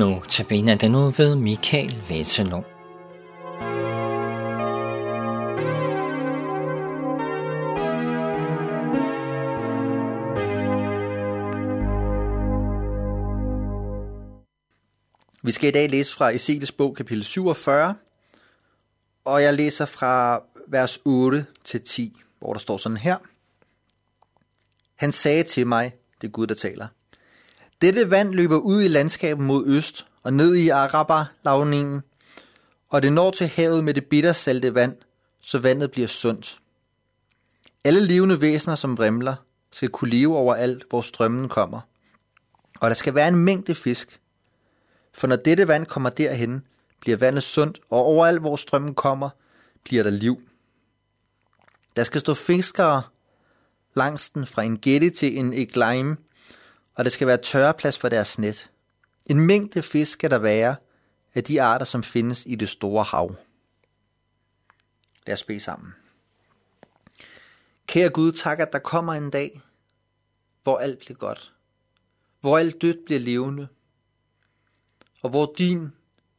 Nu tabiner den nu ved Michael Vetelov. Vi skal i dag læse fra Ezekiels bog, kapitel 47, og jeg læser fra vers 8 til 10, hvor der står sådan her. Han sagde til mig, det er Gud, der taler, dette vand løber ud i landskabet mod øst og ned i Araba-lavningen, og det når til havet med det bittersalte vand, så vandet bliver sundt. Alle levende væsener, som vrimler, skal kunne leve overalt, hvor strømmen kommer. Og der skal være en mængde fisk. For når dette vand kommer derhen, bliver vandet sundt, og overalt, hvor strømmen kommer, bliver der liv. Der skal stå fiskere langs den fra en gætte til en eglaim, og der skal være tørreplads for deres net. En mængde fisk skal der være af de arter, som findes i det store hav. Lad os bede sammen. Kære Gud, tak, at der kommer en dag, hvor alt bliver godt. Hvor alt dødt bliver levende. Og hvor din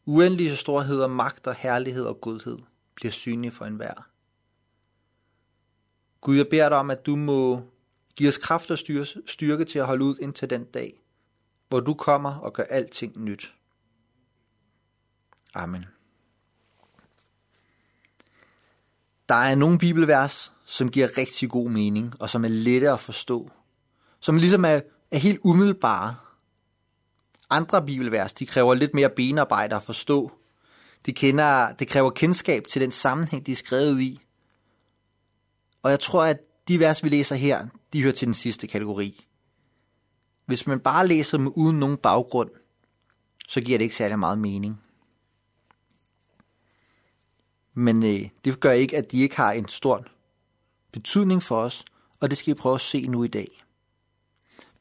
uendelige storhed og magt og herlighed og godhed bliver synlig for enhver. Gud, jeg beder dig om, at du må Giv os kraft og styrke til at holde ud indtil den dag, hvor du kommer og gør alting nyt. Amen. Der er nogle bibelvers, som giver rigtig god mening, og som er lette at forstå. Som ligesom er, er helt umiddelbare. Andre bibelvers, de kræver lidt mere benarbejde at forstå. De kender, det kræver kendskab til den sammenhæng, de er skrevet i. Og jeg tror, at de vers, vi læser her, de hører til den sidste kategori. Hvis man bare læser dem uden nogen baggrund, så giver det ikke særlig meget mening. Men øh, det gør ikke, at de ikke har en stor betydning for os, og det skal vi prøve at se nu i dag.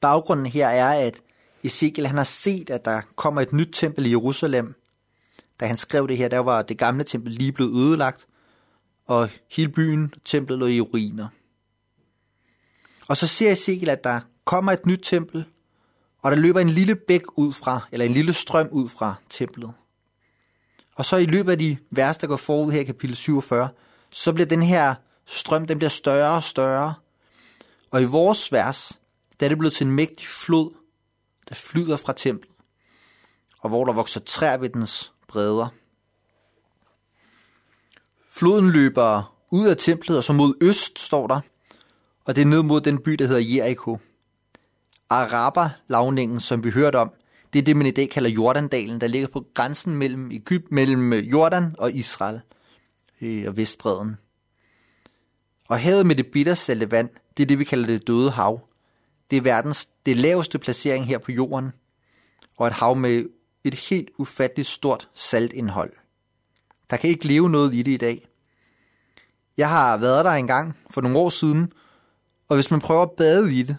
Baggrunden her er, at Ezekiel han har set, at der kommer et nyt tempel i Jerusalem. Da han skrev det her, der var det gamle tempel lige blevet ødelagt, og hele byen, templet lå i ruiner. Og så ser Ezekiel, at der kommer et nyt tempel, og der løber en lille bæk ud fra, eller en lille strøm ud fra templet. Og så i løbet af de vers, der går forud her i kapitel 47, så bliver den her strøm, den bliver større og større. Og i vores vers, der er det blevet til en mægtig flod, der flyder fra templet, og hvor der vokser træer ved dens bredder. Floden løber ud af templet, og så mod øst står der, og det er ned mod den by, der hedder Jericho. Araber-lavningen, som vi hørte om, det er det, man i dag kalder Jordandalen, der ligger på grænsen mellem, Egypt, mellem øh, Jordan og Israel øh, og Vestbreden. Og havet med det bittersalte vand, det er det, vi kalder det døde hav. Det er verdens det laveste placering her på jorden, og et hav med et helt ufatteligt stort saltindhold. Der kan ikke leve noget i det i dag. Jeg har været der engang for nogle år siden, og hvis man prøver at bade i det,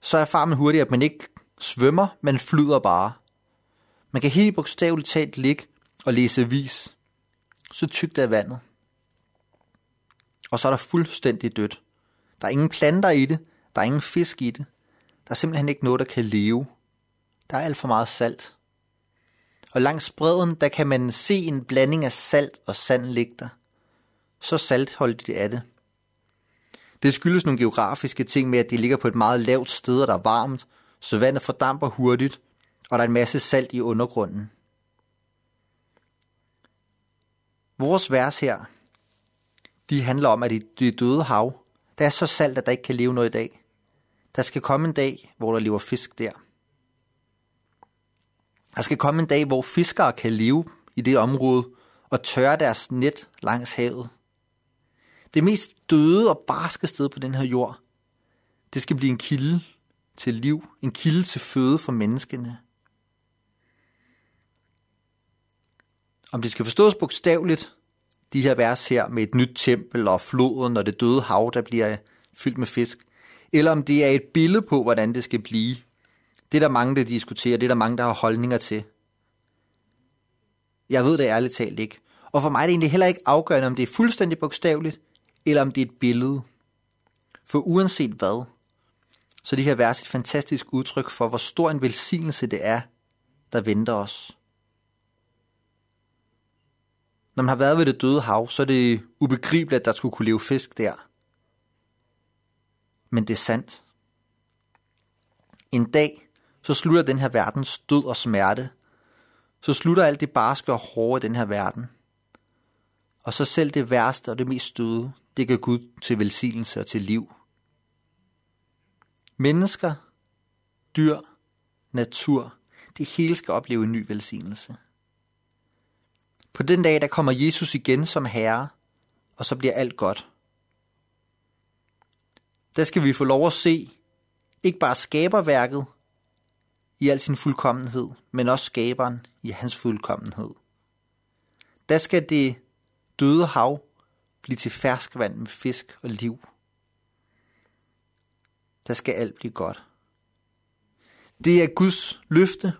så erfarer man hurtigt, at man ikke svømmer, men flyder bare. Man kan helt bogstaveligt talt ligge og læse vis. Så tykt er vandet. Og så er der fuldstændig dødt. Der er ingen planter i det, der er ingen fisk i det. Der er simpelthen ikke noget, der kan leve. Der er alt for meget salt. Og langs bredden, der kan man se en blanding af salt og sand ligge der. Så saltholdigt er det. Det skyldes nogle geografiske ting med, at det ligger på et meget lavt sted, og der er varmt, så vandet fordamper hurtigt, og der er en masse salt i undergrunden. Vores vers her, de handler om, at i det døde hav, der er så salt, at der ikke kan leve noget i dag. Der skal komme en dag, hvor der lever fisk der. Der skal komme en dag, hvor fiskere kan leve i det område og tørre deres net langs havet. Det mest døde og barske sted på den her jord, det skal blive en kilde til liv, en kilde til føde for menneskene. Om det skal forstås bogstaveligt, de her vers her med et nyt tempel og floden og det døde hav, der bliver fyldt med fisk, eller om det er et billede på, hvordan det skal blive. Det er der mange, der diskuterer, det er der mange, der har holdninger til. Jeg ved det ærligt talt ikke. Og for mig er det egentlig heller ikke afgørende, om det er fuldstændig bogstaveligt, eller om det er et billede. For uanset hvad, så er det her vers et fantastisk udtryk for, hvor stor en velsignelse det er, der venter os. Når man har været ved det døde hav, så er det ubegribeligt, at der skulle kunne leve fisk der. Men det er sandt. En dag, så slutter den her verdens død og smerte. Så slutter alt det barske og hårde i den her verden. Og så selv det værste og det mest døde, det gør Gud til velsignelse og til liv. Mennesker, dyr, natur, det hele skal opleve en ny velsignelse. På den dag, der kommer Jesus igen som herre, og så bliver alt godt. Der skal vi få lov at se, ikke bare skaberværket i al sin fuldkommenhed, men også skaberen i hans fuldkommenhed. Der skal det døde hav blive til ferskvand med fisk og liv. Der skal alt blive godt. Det er Guds løfte.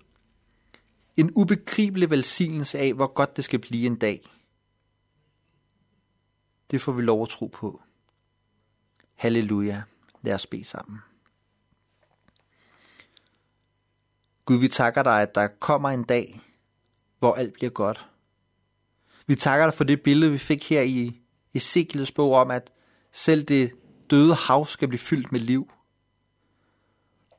En ubegribelig velsignelse af, hvor godt det skal blive en dag. Det får vi lov at tro på. Halleluja. Lad os bede sammen. Gud, vi takker dig, at der kommer en dag, hvor alt bliver godt. Vi takker dig for det billede, vi fik her i Ezekiels bog om, at selv det døde hav skal blive fyldt med liv.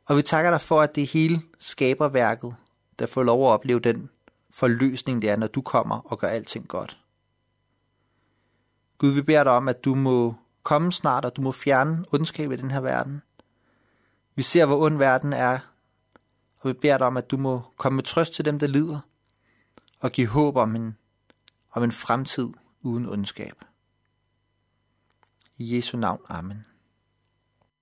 Og vi takker dig for, at det hele skaber værket, der får lov at opleve den forløsning, det er, når du kommer og gør alting godt. Gud, vi beder dig om, at du må komme snart, og du må fjerne ondskab i den her verden. Vi ser, hvor ond verden er, og vi beder dig om, at du må komme med trøst til dem, der lider, og give håb om en, om en fremtid uden ondskab. I Jesu navn. Amen.